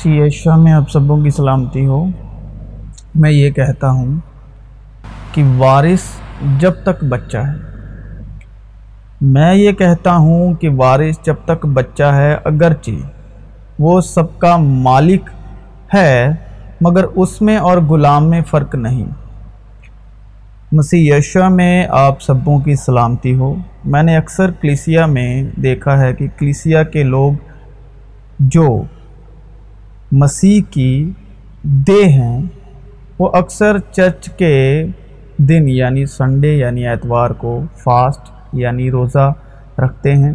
مسیح عشاء میں آپ سبوں کی سلامتی ہو۔ میں یہ کہتا ہوں کہ وارث جب تک بچہ ہے۔ میں یہ کہتا ہوں کہ وارث جب تک بچہ ہے، اگرچہ وہ سب کا مالک ہے، مگر اس میں اور غلام میں فرق نہیں۔ مسیح یشا میں آپ سبوں کی سلامتی ہو۔ میں نے اکثر کلیسیا میں دیکھا ہے کہ کلیسیا کے لوگ جو مسیح کی دے ہیں، وہ اکثر چرچ کے دن یعنی سنڈے یعنی اتوار کو فاسٹ یعنی روزہ رکھتے ہیں۔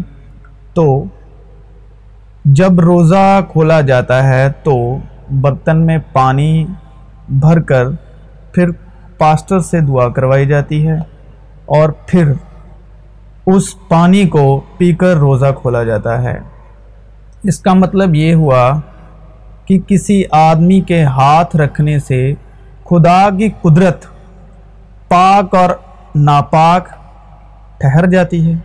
تو جب روزہ کھولا جاتا ہے تو برتن میں پانی بھر کر پھر پاسٹر سے دعا کروائی جاتی ہے اور پھر اس پانی کو پی کر روزہ کھولا جاتا ہے۔ اس کا مطلب یہ ہوا کہ کسی آدمی کے ہاتھ رکھنے سے خدا کی قدرت پاک اور ناپاک ٹھہر جاتی ہے۔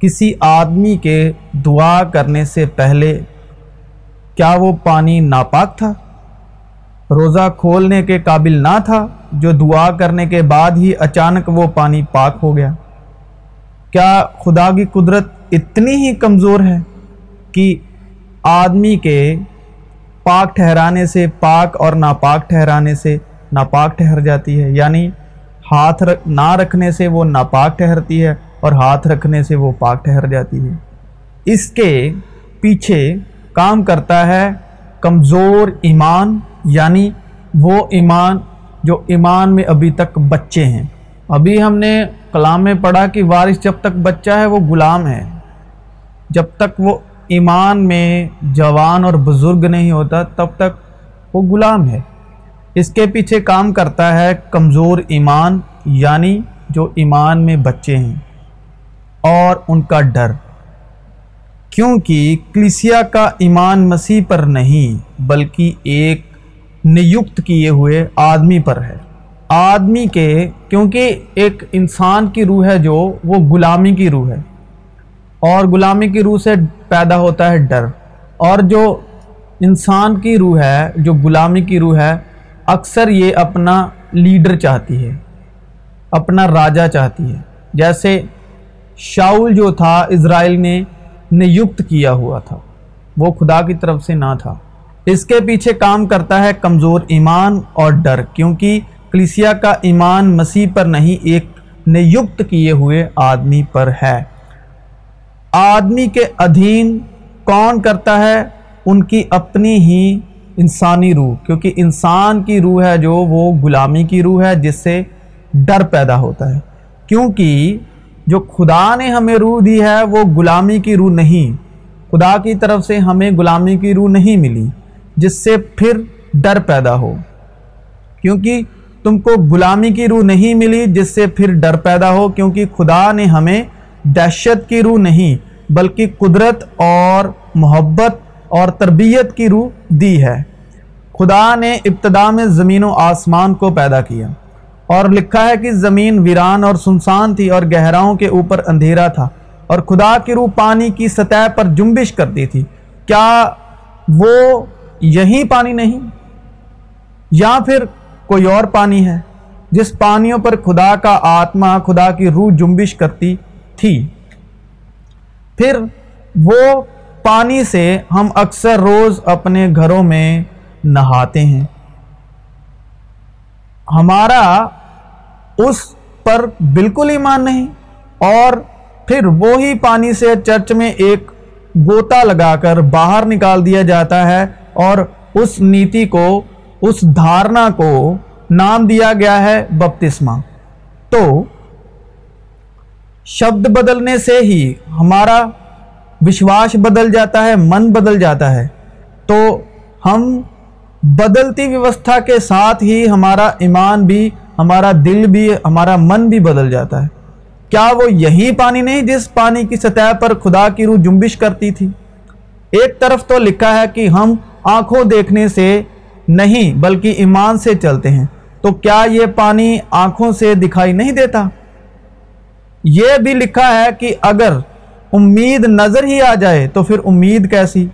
کسی آدمی کے دعا کرنے سے پہلے کیا وہ پانی ناپاک تھا؟ روزہ کھولنے کے قابل نہ تھا، جو دعا کرنے کے بعد ہی اچانک وہ پانی پاک ہو گیا۔ کیا خدا کی قدرت اتنی ہی کمزور ہے کہ آدمی کے پاک ٹھہرانے سے پاک اور ناپاک ٹھہرانے سے ناپاک ٹھہر جاتی ہے۔ یعنی ہاتھ نہ رکھنے سے وہ ناپاک ٹھہرتی ہے اور ہاتھ رکھنے سے وہ پاک ٹھہر جاتی ہے۔ اس کے پیچھے کام کرتا ہے کمزور ایمان یعنی وہ ایمان جو ایمان میں ابھی تک بچے ہیں۔ ابھی ہم نے کلام میں پڑھا کہ وارث جب تک بچہ ہے وہ غلام ہے۔ جب تک وہ ایمان میں جوان اور بزرگ نہیں ہوتا، تب تک وہ غلام ہے۔ اس کے پیچھے کام کرتا ہے کمزور ایمان یعنی جو ایمان میں بچے ہیں، اور ان کا ڈر۔ کیونکہ کلیسیا کا ایمان مسیح پر نہیں، بلکہ ایک نیکت کیے ہوئے آدمی پر ہے۔ آدمی کے، کیونکہ ایک انسان کی روح ہے جو، وہ غلامی کی روح ہے۔ اور غلامی کی روح سے پیدا ہوتا ہے ڈر۔ اور جو انسان کی روح ہے، جو غلامی کی روح ہے، اکثر یہ اپنا لیڈر چاہتی ہے، اپنا راجہ چاہتی ہے۔ جیسے شاول جو تھا، اسرائیل نے نیکت کیا ہوا تھا۔ وہ خدا کی طرف سے نہ تھا۔ اس کے پیچھے کام کرتا ہے کمزور ایمان اور ڈر، کیونکہ کلیسیا کا ایمان مسیح پر نہیں، ایک نیکت کیے ہوئے آدمی پر ہے۔ آدمی کے ادھین کون کرتا ہے؟ ان کی اپنی ہی انسانی روح، کیونکہ انسان کی روح ہے جو، وہ غلامی کی روح ہے، جس سے ڈر پیدا ہوتا ہے۔ کیونکہ جو خدا نے ہمیں روح دی ہے، وہ غلامی کی روح نہیں۔ خدا کی طرف سے ہمیں غلامی کی روح نہیں ملی، جس سے پھر ڈر پیدا ہو۔ کیونکہ تم کو غلامی کی روح نہیں ملی، جس سے پھر ڈر پیدا ہو، کیونکہ خدا نے ہمیں دہشت کی روح نہیں، بلکہ قدرت اور محبت اور تربیت کی روح دی ہے۔ خدا نے ابتدا میں زمین و آسمان کو پیدا کیا اور لکھا ہے کہ زمین ویران اور سنسان تھی اور گہراؤں کے اوپر اندھیرا تھا اور خدا کی روح پانی کی سطح پر جنبش کرتی تھی۔ کیا وہ یہی پانی نہیں؟ یا پھر کوئی اور پانی ہے جس پانیوں پر خدا کا آتما، خدا کی روح جنبش کرتی تھی۔ پھر وہ پانی سے ہم اکثر روز اپنے گھروں میں نہاتے ہیں۔ ہمارا اس پر بالکل ایمان نہیں، اور پھر وہی پانی سے چرچ میں ایک گوتا لگا کر باہر نکال دیا جاتا ہے، اور اس نیتی کو، اس دھارنا کو نام دیا گیا ہے بپتسمہ۔ تو شبد بدلنے سے ہی ہمارا وشواس بدل جاتا ہے، من بدل جاتا ہے۔ تو ہم بدلتی ویوستھا کے ساتھ ہی ہمارا ایمان بھی، ہمارا دل بھی، ہمارا من بھی بدل جاتا ہے۔ کیا وہ یہی پانی نہیں جس پانی کی سطح پر خدا کی روح جنبش کرتی تھی؟ ایک طرف تو لکھا ہے کہ ہم آنکھوں دیکھنے سے نہیں بلکہ ایمان سے چلتے ہیں۔ تو کیا یہ پانی آنکھوں سے دکھائی نہیں دیتا؟ یہ بھی لکھا ہے کہ اگر امید نظر ہی آ جائے تو پھر امید کیسی؟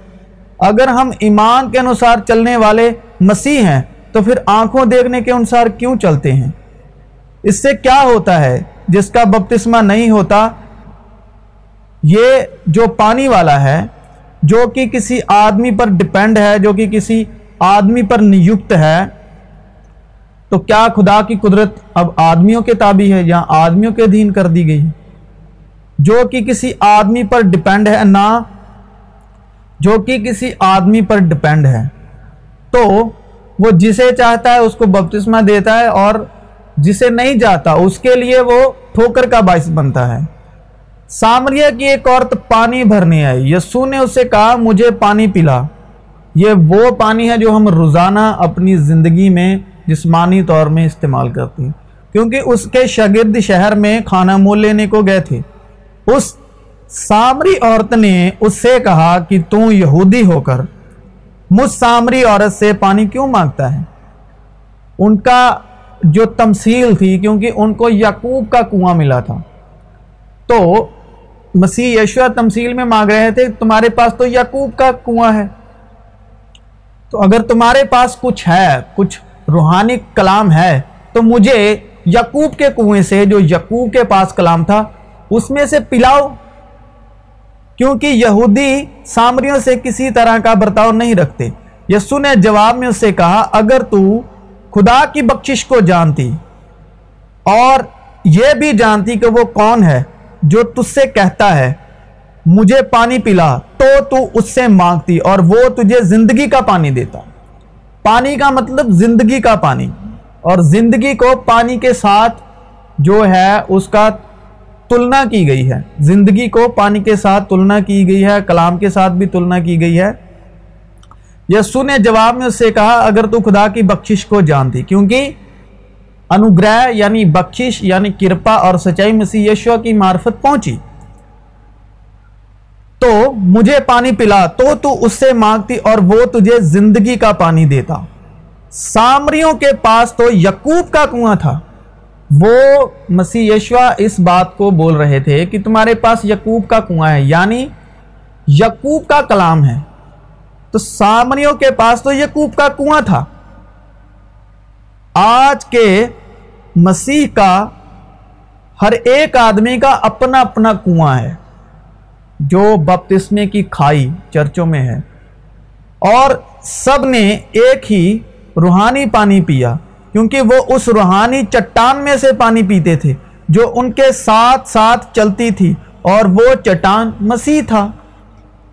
اگر ہم ایمان کے انوسار چلنے والے مسیح ہیں تو پھر آنکھوں دیکھنے کے انوسار کیوں چلتے ہیں؟ اس سے کیا ہوتا ہے جس کا بپتسمہ نہیں ہوتا؟ یہ جو پانی والا ہے، جو کہ کسی آدمی پر ڈپینڈ ہے، جو کہ کسی آدمی پر نیوکت ہے تو کیا خدا کی قدرت اب آدمیوں کے تابع ہے یا آدمیوں کے ادھین کر دی گئی جو کہ کسی آدمی پر ڈپینڈ ہے نہ، جو کہ کسی آدمی پر ڈپینڈ ہے۔ تو وہ جسے چاہتا ہے اس کو بپتسمہ دیتا ہے اور جسے نہیں جاتا اس کے لیے وہ ٹھوکر کا باعث بنتا ہے۔ سامریہ کی ایک عورت پانی بھرنے آئی۔ یسو نے اسے کہا، مجھے پانی پلا۔ یہ وہ پانی ہے جو ہم روزانہ اپنی زندگی میں جسمانی طور میں استعمال کرتے ہیں۔ کیونکہ اس کے شاگرد شہر میں کھانا مول لینے کو گئے تھے۔ اس سامری عورت نے اس سے کہا کہ تو یہودی ہو کر مجھ سامری عورت سے پانی کیوں مانگتا ہے؟ ان کا جو تمثیل تھی، کیونکہ ان کو یعقوب کا کنواں ملا تھا۔ تو مسیح یشوا تمثیل میں مانگ رہے تھے، تمہارے پاس تو یعقوب کا کنواں ہے۔ تو اگر تمہارے پاس کچھ ہے، کچھ روحانی کلام ہے، تو مجھے یقوب کے کنویں سے جو یقوب کے پاس کلام تھا، اس میں سے پلاؤ۔ کیونکہ یہودی سامریوں سے کسی طرح کا برتاؤ نہیں رکھتے۔ یسو نے جواب میں اس سے کہا، اگر تو خدا کی بخشش کو جانتی، اور یہ بھی جانتی کہ وہ کون ہے جو تجھ سے کہتا ہے، مجھے پانی پلا، تو تو اس سے مانگتی اور وہ تجھے زندگی کا پانی دیتا۔ پانی کا مطلب زندگی کا پانی۔ اور زندگی کو پانی کے ساتھ جو ہے، اس کا تلنا کی گئی ہے۔ زندگی کو پانی کے ساتھ تلنا کی گئی ہے، کلام کے ساتھ بھی تلنا کی گئی ہے۔ یسو نے جواب میں اس سے کہا، اگر تو خدا کی بخشش کو جانتی، کیونکہ انوگرہ یعنی بخشش یعنی کرپا اور سچائی مسیح یشو کی معرفت پہنچی۔ تو مجھے پانی پلا، تو تو اس سے مانگتی اور وہ تجھے زندگی کا پانی دیتا۔ سامریوں کے پاس تو یقوب کا کنواں تھا۔ وہ مسیح یشوا اس بات کو بول رہے تھے کہ تمہارے پاس یقوب کا کنواں ہے یعنی یقوب کا کلام ہے۔ تو سامریوں کے پاس تو یقوب کا کنواں تھا۔ آج کے مسیح کا ہر ایک آدمی کا اپنا اپنا کنواں ہے۔ جو بپتسمے کی کھائی چرچوں میں ہے۔ اور سب نے ایک ہی روحانی پانی پیا، کیونکہ وہ اس روحانی چٹان میں سے پانی پیتے تھے، جو ان کے ساتھ ساتھ چلتی تھی، اور وہ چٹان مسیح تھا۔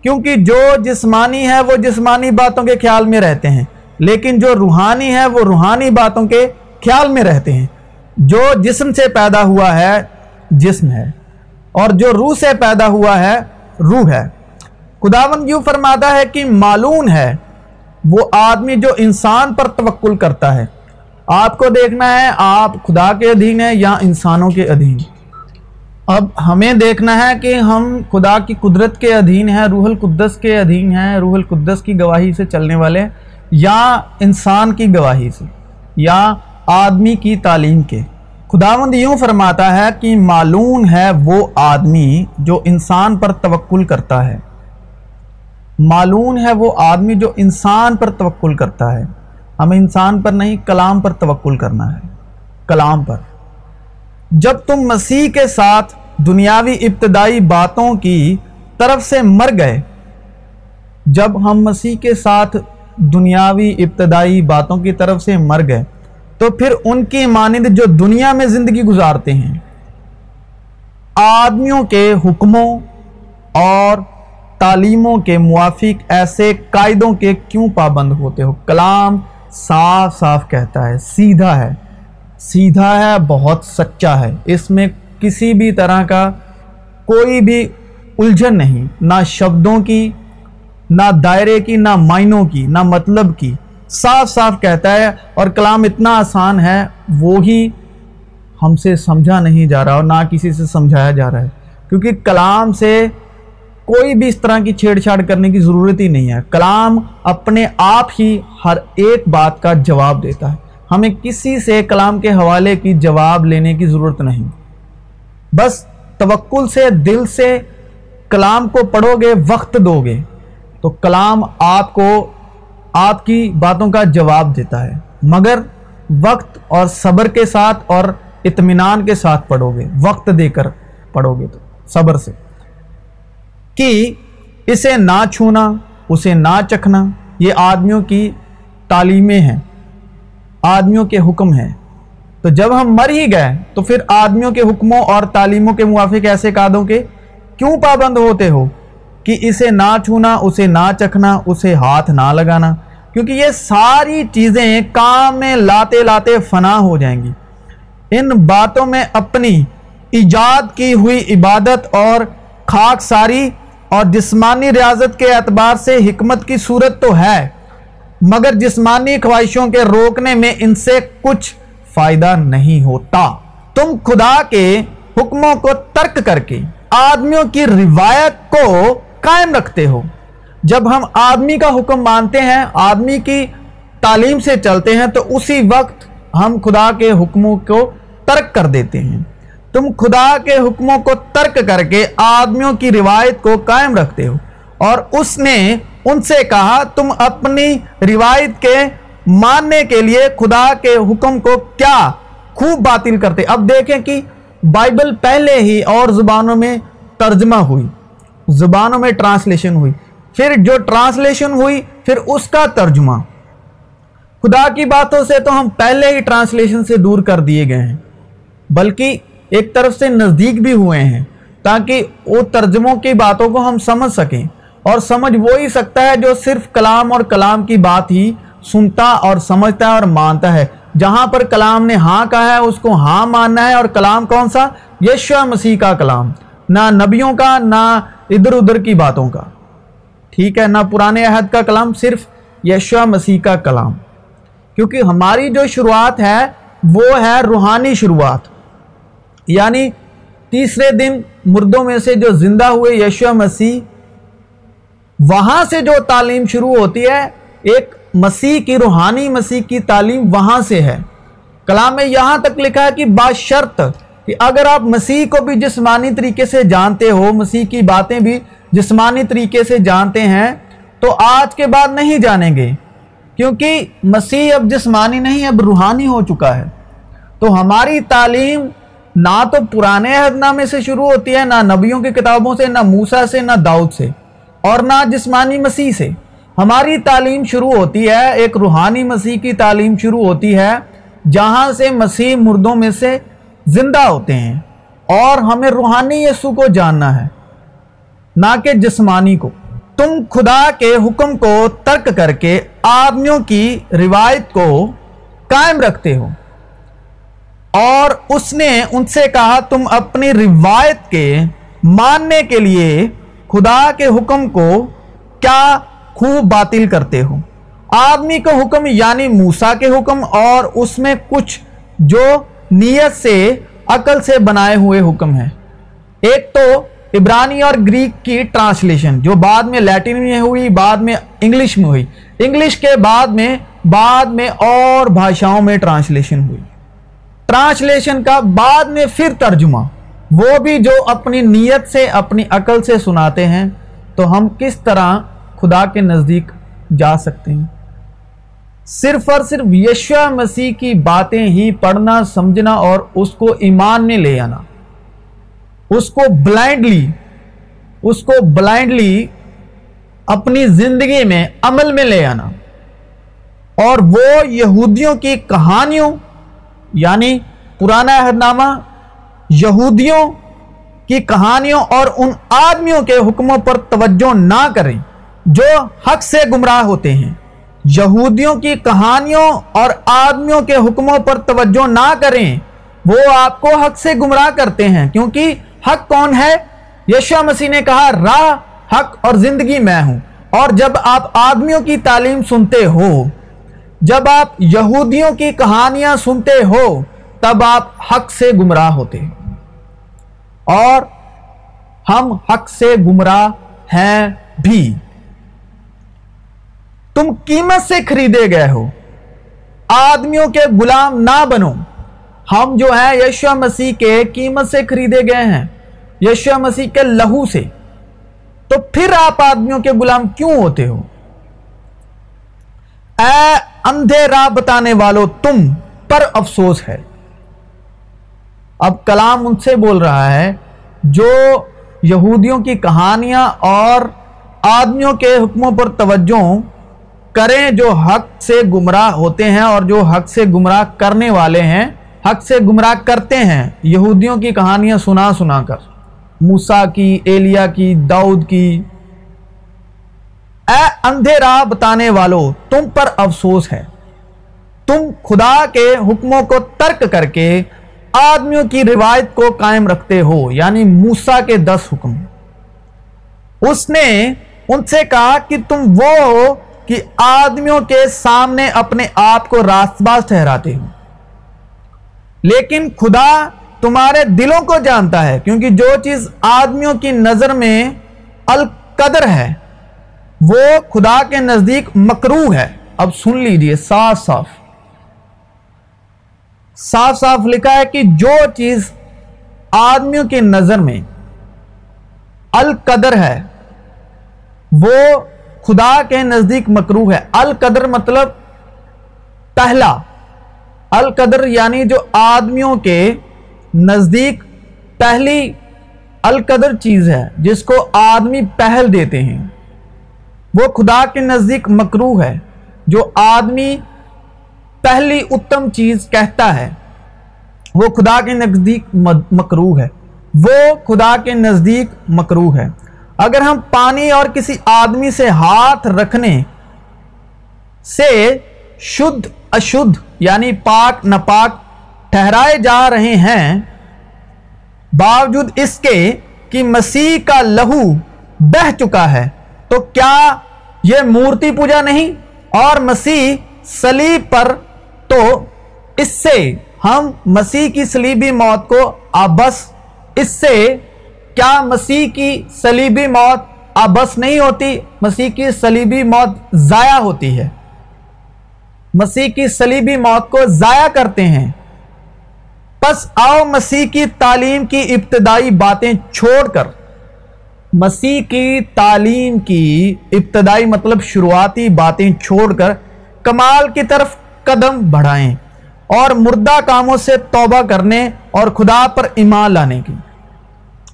کیونکہ جو جسمانی ہے، وہ جسمانی باتوں کے خیال میں رہتے ہیں، لیکن جو روحانی ہے، وہ روحانی باتوں کے خیال میں رہتے ہیں۔ جو جسم سے پیدا ہوا ہے، جسم ہے۔ اور جو روح سے پیدا ہوا ہے، روح ہے۔ خداون یوں فرماتا ہے کہ معلوم ہے، وہ آدمی جو انسان پر توکل کرتا ہے۔ آپ کو دیکھنا ہے، آپ خدا کے ادھین ہیں یا انسانوں کے ادھین۔ اب ہمیں دیکھنا ہے کہ ہم خدا کی قدرت کے ادھین ہیں، روح القدس کے ادھین ہیں، روح القدس کی گواہی سے چلنے والے، یا انسان کی گواہی سے، یا آدمی کی تعلیم کے۔ خداوند یوں فرماتا ہے کہ معلوم ہے وہ آدمی جو انسان پر توکل کرتا ہے۔ معلوم ہے وہ آدمی جو انسان پر توکل کرتا ہے۔ ہمیں انسان پر نہیں، کلام پر توکل کرنا ہے۔ کلام پر۔ جب تم مسیح کے ساتھ دنیاوی ابتدائی باتوں کی طرف سے مر گئے، جب ہم مسیح کے ساتھ دنیاوی ابتدائی باتوں کی طرف سے مر گئے تو پھر ان کی مانند جو دنیا میں زندگی گزارتے ہیں، آدمیوں کے حکموں اور تعلیموں کے موافق ایسے قائدوں کے کیوں پابند ہوتے ہو؟ کلام صاف صاف کہتا ہے، سیدھا ہے۔ سیدھا ہے، بہت سچا ہے۔ اس میں کسی بھی طرح کا کوئی بھی الجھن نہیں، نہ شبدوں کی، نہ دائرے کی، نہ معنوں کی، نہ مطلب کی۔ صاف صاف کہتا ہے اور کلام اتنا آسان ہے وہی ہم سے سمجھا نہیں جا رہا اور نہ کسی سے سمجھایا جا رہا ہے۔ کیونکہ کلام سے کوئی بھی اس طرح کی چھیڑ چھاڑ کرنے کی ضرورت ہی نہیں ہے۔ کلام اپنے آپ ہی ہر ایک بات کا جواب دیتا ہے۔ ہمیں کسی سے کلام کے حوالے کی جواب لینے کی ضرورت نہیں۔ بس توکل سے، دل سے کلام کو پڑھو گے، وقت دو گے۔ تو کلام آپ کو آپ کی باتوں کا جواب دیتا ہے۔ مگر وقت اور صبر کے ساتھ اور اطمینان کے ساتھ پڑھو گے۔ وقت دے کر پڑھو گے تو۔ صبر سے۔ کہ اسے نہ چھونا، اسے نہ چکھنا، یہ آدمیوں کی تعلیمیں ہیں۔ آدمیوں کے حکم ہیں۔ تو جب ہم مر ہی گئے، تو پھر آدمیوں کے حکموں اور تعلیموں کے موافق ایسے قادوں کے کیوں پابند ہوتے ہو؟ کہ اسے نہ چھونا، اسے نہ چکھنا، اسے ہاتھ نہ لگانا، کیونکہ یہ ساری چیزیں کام میں لاتے لاتے فنا ہو جائیں گی۔ ان باتوں میں اپنی ایجاد کی ہوئی عبادت اور خاک ساری اور جسمانی ریاضت کے اعتبار سے حکمت کی صورت تو ہے، مگر جسمانی خواہشوں کے روکنے میں ان سے کچھ فائدہ نہیں ہوتا۔ تم خدا کے حکموں کو ترک کر کے، آدمیوں کی روایت کو قائم رکھتے ہو۔ جب ہم آدمی کا حکم مانتے ہیں، آدمی کی تعلیم سے چلتے ہیں، تو اسی وقت ہم خدا کے حکموں کو ترک کر دیتے ہیں۔ تم خدا کے حکموں کو ترک کر کے آدمیوں کی روایت کو قائم رکھتے ہو۔ اور اس نے ان سے کہا، تم اپنی روایت کے ماننے کے لیے خدا کے حکم کو کیا خوب باطل کرتے۔ اب دیکھیں کہ بائبل پہلے ہی اور زبانوں میں ترجمہ ہوئی۔ زبانوں میں ٹرانسلیشن ہوئی۔ پھر جو ٹرانسلیشن ہوئی، پھر اس کا ترجمہ۔ خدا کی باتوں سے تو ہم پہلے ہی ٹرانسلیشن سے دور کر دیے گئے ہیں، بلکہ ایک طرف سے نزدیک بھی ہوئے ہیں، تاکہ وہ ترجموں کی باتوں کو ہم سمجھ سکیں۔ اور سمجھ وہی سکتا ہے جو صرف کلام اور کلام کی بات ہی سنتا اور سمجھتا ہے اور مانتا ہے۔ جہاں پر کلام نے ہاں کہا ہے، اس کو ہاں ماننا ہے۔ اور کلام کون سا؟ یشو مسیح کا کلام۔ نہ نبیوں کا، نہ ادھر ادھر کی باتوں کا۔ ٹھیک ہے، نہ پرانے عہد کا کلام، صرف یشو مسیح کا کلام۔ کیونکہ ہماری جو شروعات ہے، وہ ہے روحانی شروعات۔ یعنی تیسرے دن مردوں میں سے جو زندہ ہوئے یشو مسیح، وہاں سے جو تعلیم شروع ہوتی ہے، ایک مسیح کی، روحانی مسیح کی تعلیم وہاں سے ہے۔ کلام میں یہاں تک لکھا ہے کہ باشرط کہ اگر آپ مسیح کو بھی جسمانی طریقے سے جانتے ہو، مسیح کی باتیں بھی جسمانی طریقے سے جانتے ہیں، تو آج کے بعد نہیں جانیں گے۔ کیونکہ مسیح اب جسمانی نہیں، اب روحانی ہو چکا ہے۔ تو ہماری تعلیم نہ تو پرانے عہد نامے سے شروع ہوتی ہے، نہ نبیوں کی کتابوں سے، نہ موسا سے، نہ داؤد سے، اور نہ جسمانی مسیح سے۔ ہماری تعلیم شروع ہوتی ہے، ایک روحانی مسیح کی تعلیم شروع ہوتی ہے، جہاں سے مسیح مردوں میں سے زندہ ہوتے ہیں اور ہمیں روحانی یسو کو جاننا ہے، نہ کہ جسمانی کو۔ تم خدا کے حکم کو ترک کر کے آدمیوں کی روایت کو قائم رکھتے ہو۔ اور اس نے ان سے کہا، تم اپنی روایت کے ماننے کے لیے خدا کے حکم کو کیا خوب باطل کرتے ہو۔ آدمی کا حکم یعنی موسا کے حکم اور اس میں کچھ جو نیت سے، عقل سے بنائے ہوئے حکم ہیں۔ ایک تو عبرانی اور گریک کی ٹرانسلیشن، جو بعد میں لیٹن میں ہوئی، بعد میں انگلش میں ہوئی۔ انگلش کے بعد میں بعد میں اور بھاشاؤں میں ٹرانسلیشن ہوئی۔ ٹرانسلیشن کا بعد میں پھر ترجمہ۔ وہ بھی جو اپنی نیت سے، اپنی عقل سے سناتے ہیں، تو ہم کس طرح خدا کے نزدیک جا سکتے ہیں؟ صرف اور صرف یشو مسیح کی باتیں ہی پڑھنا، سمجھنا اور اس کو ایمان میں لے آنا۔ اس کو بلائنڈلی اس کو بلائنڈلی اپنی زندگی میں عمل میں لے آنا۔ اور وہ یہودیوں کی کہانیوں یعنی پرانا عہد نامہ یہودیوں کی کہانیوں اور ان آدمیوں کے حکموں پر توجہ نہ کریں جو حق سے گمراہ ہوتے ہیں۔ یہودیوں کی کہانیوں اور آدمیوں کے حکموں پر توجہ نہ کریں، وہ آپ کو حق سے گمراہ کرتے ہیں، کیونکہ حق کون ہے؟ یشو مسیح نے کہا، راہ، حق اور زندگی میں ہوں۔ اور جب آپ آدمیوں کی تعلیم سنتے ہو، جب آپ یہودیوں کی کہانیاں سنتے ہو، تب آپ حق سے گمراہ ہوتے اور ہم حق سے گمراہ ہیں بھی۔ تم قیمت سے خریدے گئے ہو۔ آدمیوں کے غلام نہ بنو۔ ہم جو ہیں یشو مسیح کے قیمت سے خریدے گئے ہیں یشو مسیح کے لہو سے۔ تو پھر آپ آدمیوں کے غلام کیوں ہوتے ہو؟ اے اندھے راہ بتانے والوں تم پر افسوس ہے۔ اب کلام ان سے بول رہا ہے، جو یہودیوں کی کہانیاں اور آدمیوں کے حکموں پر توجہ کریں جو حق سے گمراہ ہوتے ہیں اور جو حق سے گمراہ کرنے والے ہیں، حق سے گمراہ کرتے ہیں۔ یہودیوں کی کہانیاں سنا سنا کر۔ موسا کی ایلیا کی، داؤد کی۔ اے اندھے راہ بتانے والوں تم پر افسوس ہے۔ تم خدا کے حکموں کو ترک کر کے آدمیوں کی روایت کو قائم رکھتے ہو یعنی موسا کے دس حکم۔ اس نے ان سے کہا کہ تم وہ ہو کہ آدمیوں کے سامنے اپنے آپ کو راست باز ٹھہراتے ہو لیکن خدا تمہارے دلوں کو جانتا ہے، کیونکہ جو چیز آدمیوں کی نظر میں القدر ہے، وہ خدا کے نزدیک مکرو ہے۔ اب سن لیجیے، صاف صاف۔ صاف صاف لکھا ہے کہ جو چیز آدمیوں کی نظر میں القدر ہے، وہ خدا کے نزدیک مکرو ہے۔ القدر مطلب پہلا۔ القدر یعنی جو آدمیوں کے نزدیک پہلی القدر چیز ہے، جس کو آدمی پہل دیتے ہیں۔ وہ خدا کے نزدیک مکرو ہے، جو آدمی پہلی اتم چیز کہتا ہے۔ وہ خدا کے نزدیک مکرو ہے۔ وہ خدا کے نزدیک مکرو ہے۔ اگر ہم پانی اور کسی آدمی سے ہاتھ رکھنے سے شدھ اشدھ یعنی پاک نپاک ٹھہرائے جا رہے ہیں، باوجود اس کے کہ مسیح کا لہو بہ چکا ہے، تو کیا یہ مورتی پوجا نہیں؟ اور مسیح سلیب پر تو اس سے ہم مسیح کی سلیبی موت کو آبس، اس سے کیا مسیح کی سلیبی موت آبس نہیں ہوتی؟ مسیح کی سلیبی موت ضائع ہوتی ہے۔ مسیح کی سلیبی موت کو ضائع کرتے ہیں۔ پس آؤ مسیح کی تعلیم کی ابتدائی باتیں چھوڑ کر۔ مسیح کی تعلیم کی ابتدائی مطلب شروعاتی باتیں چھوڑ کر کمال کی طرف قدم بڑھائیں اور مردہ کاموں سے توبہ کرنے اور خدا پر ایمان لانے کی۔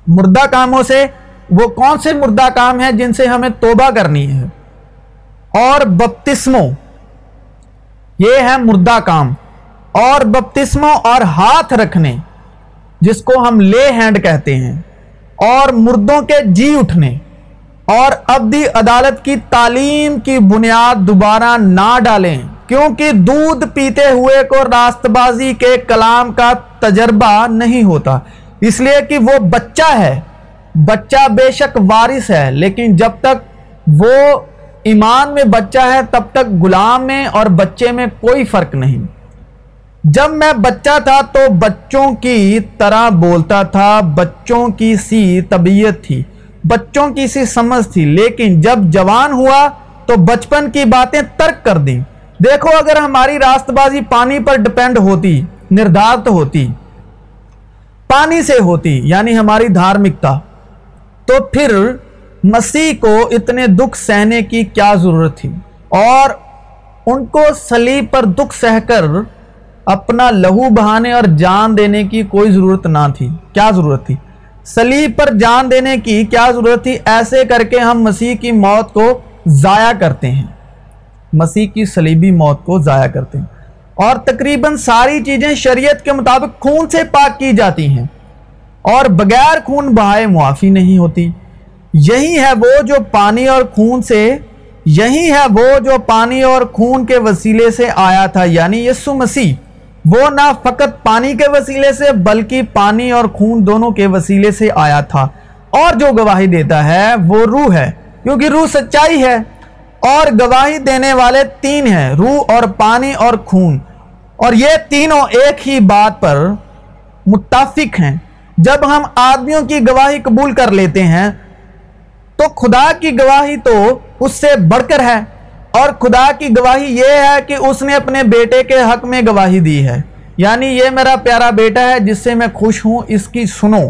مردہ کاموں سے وہ کون سے مردہ کام ہیں جن سے ہمیں توبہ کرنی ہے؟ اور بپتسموں، یہ ہے مردہ کام۔ اور بپتسموں اور ہاتھ رکھنے، جس کو ہم لے ہینڈ کہتے ہیں۔ اور مردوں کے جی اٹھنے۔ اور ابدی عدالت کی تعلیم کی بنیاد دوبارہ نہ ڈالیں، کیونکہ دودھ پیتے ہوئے کو راست بازی کے کلام کا تجربہ نہیں ہوتا۔ اس لیے کہ وہ بچہ ہے۔ بچہ بے شک وارث ہے، لیکن جب تک وہ ایمان میں بچہ ہے، تب تک غلام میں اور بچے میں کوئی فرق نہیں۔ جب میں بچہ تھا تو بچوں کی طرح بولتا تھا، بچوں کی سی طبیعت تھی، بچوں کی سی سمجھ تھی۔ لیکن جب جوان ہوا تو بچپن کی باتیں ترک کر دیں۔ دیکھو، اگر ہماری راست بازی پانی پر ڈپینڈ ہوتی، نردھارت ہوتی پانی سے ہوتی یعنی ہماری دھارمکتا۔ تو پھر مسیح کو اتنے دکھ سہنے کی کیا ضرورت تھی؟ اور ان کو سلیب پر دکھ سہ کر اپنا لہو بہانے اور جان دینے کی کوئی ضرورت نہ تھی۔ کیا ضرورت تھی؟ سلیب پر جان دینے کی کیا ضرورت تھی؟ ایسے کر کے ہم مسیح کی موت کو ضائع کرتے ہیں۔ مسیح کی سلیبی موت کو ضائع کرتے ہیں۔ اور تقریباً ساری چیزیں شریعت کے مطابق خون سے پاک کی جاتی ہیں۔ اور بغیر خون بہائے معافی نہیں ہوتی۔ یہی ہے وہ جو پانی اور خون سے، یہی ہے وہ جو پانی اور خون کے وسیلے سے آیا تھا یعنی یسو مسیح۔ وہ نہ فقط پانی کے وسیلے سے، بلکہ پانی اور خون دونوں کے وسیلے سے آیا تھا۔ اور جو گواہی دیتا ہے، وہ روح ہے، کیونکہ روح سچائی ہے۔ اور گواہی دینے والے تین ہیں، روح اور پانی اور خون۔ اور یہ تینوں ایک ہی بات پر متفق ہیں۔ جب ہم آدمیوں کی گواہی قبول کر لیتے ہیں، تو خدا کی گواہی تو اس سے بڑھ کر ہے۔ اور خدا کی گواہی یہ ہے کہ اس نے اپنے بیٹے کے حق میں گواہی دی ہے۔ یعنی یہ میرا پیارا بیٹا ہے، جس سے میں خوش ہوں، اس کی سنو۔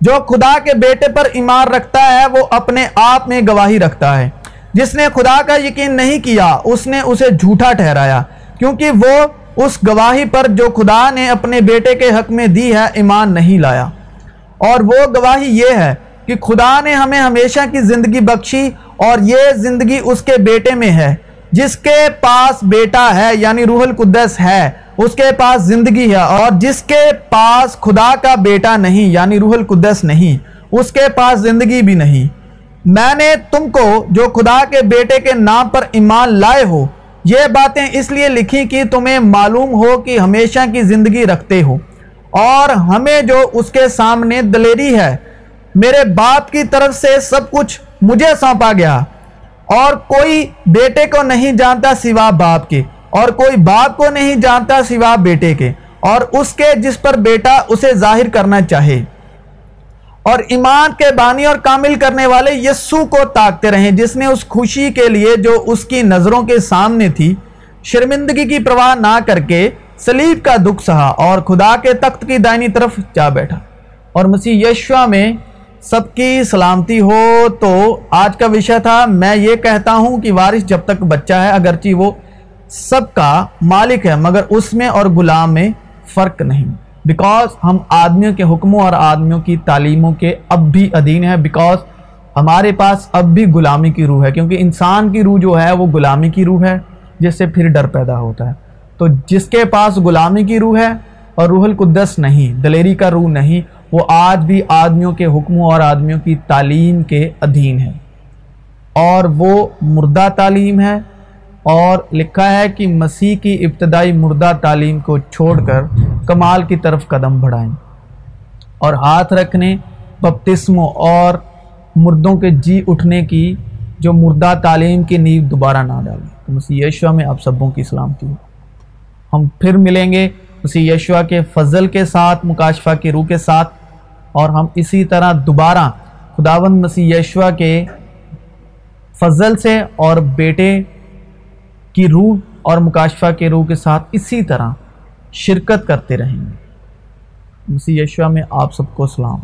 جو خدا کے بیٹے پر ایمان رکھتا ہے، وہ اپنے آپ میں گواہی رکھتا ہے۔ جس نے خدا کا یقین نہیں کیا، اس نے اسے جھوٹا ٹھہرایا۔ کیونکہ وہ اس گواہی پر جو خدا نے اپنے بیٹے کے حق میں دی ہے، ایمان نہیں لایا۔ اور وہ گواہی یہ ہے کہ خدا نے ہمیں ہمیشہ کی زندگی بخشی اور یہ زندگی اس کے بیٹے میں ہے، جس کے پاس بیٹا ہے یعنی روح القدس ہے، اس کے پاس زندگی ہے، اور جس کے پاس خدا کا بیٹا نہیں یعنی روح القدس نہیں، اس کے پاس زندگی بھی نہیں۔ میں نے تم کو جو خدا کے بیٹے کے نام پر ایمان لائے ہو یہ باتیں اس لیے لکھی کہ تمہیں معلوم ہو کہ ہمیشہ کی زندگی رکھتے ہو اور ہمیں جو اس کے سامنے دلیری ہے، میرے باپ کی طرف سے سب کچھ مجھے سونپا گیا اور کوئی بیٹے کو نہیں جانتا سوا باپ کے اور کوئی باپ کو نہیں جانتا سوا بیٹے کے اور اس کے جس پر بیٹا اسے ظاہر کرنا چاہے۔ اور ایمان کے بانی اور کامل کرنے والے یسو کو تاکتے رہیں، جس نے اس خوشی کے لیے جو اس کی نظروں کے سامنے تھی، شرمندگی کی پرواہ نہ کر کے سلیب کا دکھ سہا اور خدا کے تخت کی دائنی طرف جا بیٹھا۔ اور مسیح یشوا میں سب کی سلامتی ہو تو آج کا وشہ تھا۔ میں یہ کہتا ہوں کہ وارث جب تک بچہ ہے، اگرچہ وہ سب کا مالک ہے، مگر اس میں اور غلام میں فرق نہیں۔ بیکاز ہم آدمیوں کے حکموں اور آدمیوں کی تعلیموں کے اب بھی ادھین ہیں. بیکاز ہمارے پاس اب بھی غلامی کی روح ہے. کیونکہ انسان کی روح جو ہے وہ غلامی کی روح ہے، جس سے پھر ڈر پیدا ہوتا ہے. تو جس کے پاس غلامی کی روح ہے اور روح القدس نہیں، دلیری کا روح نہیں، وہ آج بھی آدمیوں کے حکموں اور آدمیوں کی تعلیم کے ادھین ہے اور وہ مردہ تعلیم ہے اور لکھا ہے کہ مسیح کی ابتدائی مردہ تعلیم کو چھوڑ کر کمال کی طرف قدم بڑھائیں اور ہاتھ رکھنے، بپتسموں اور مردوں کے جی اٹھنے کی جو مردہ تعلیم کی نیو دوبارہ نہ ڈالیں۔ تو مسیح یشوہ میں آپ سبوں کی سلامتی ہو۔ ہم پھر ملیں گے مسیح یشوہ کے فضل کے ساتھ، مکاشفہ کی روح کے ساتھ اور ہم اسی طرح دوبارہ خداوند مسیح یشوا کے فضل سے اور بیٹے کی روح اور مکاشفہ کے روح کے ساتھ اسی طرح شرکت کرتے رہیں گے۔ مسیح یشوا میں آپ سب کو سلام۔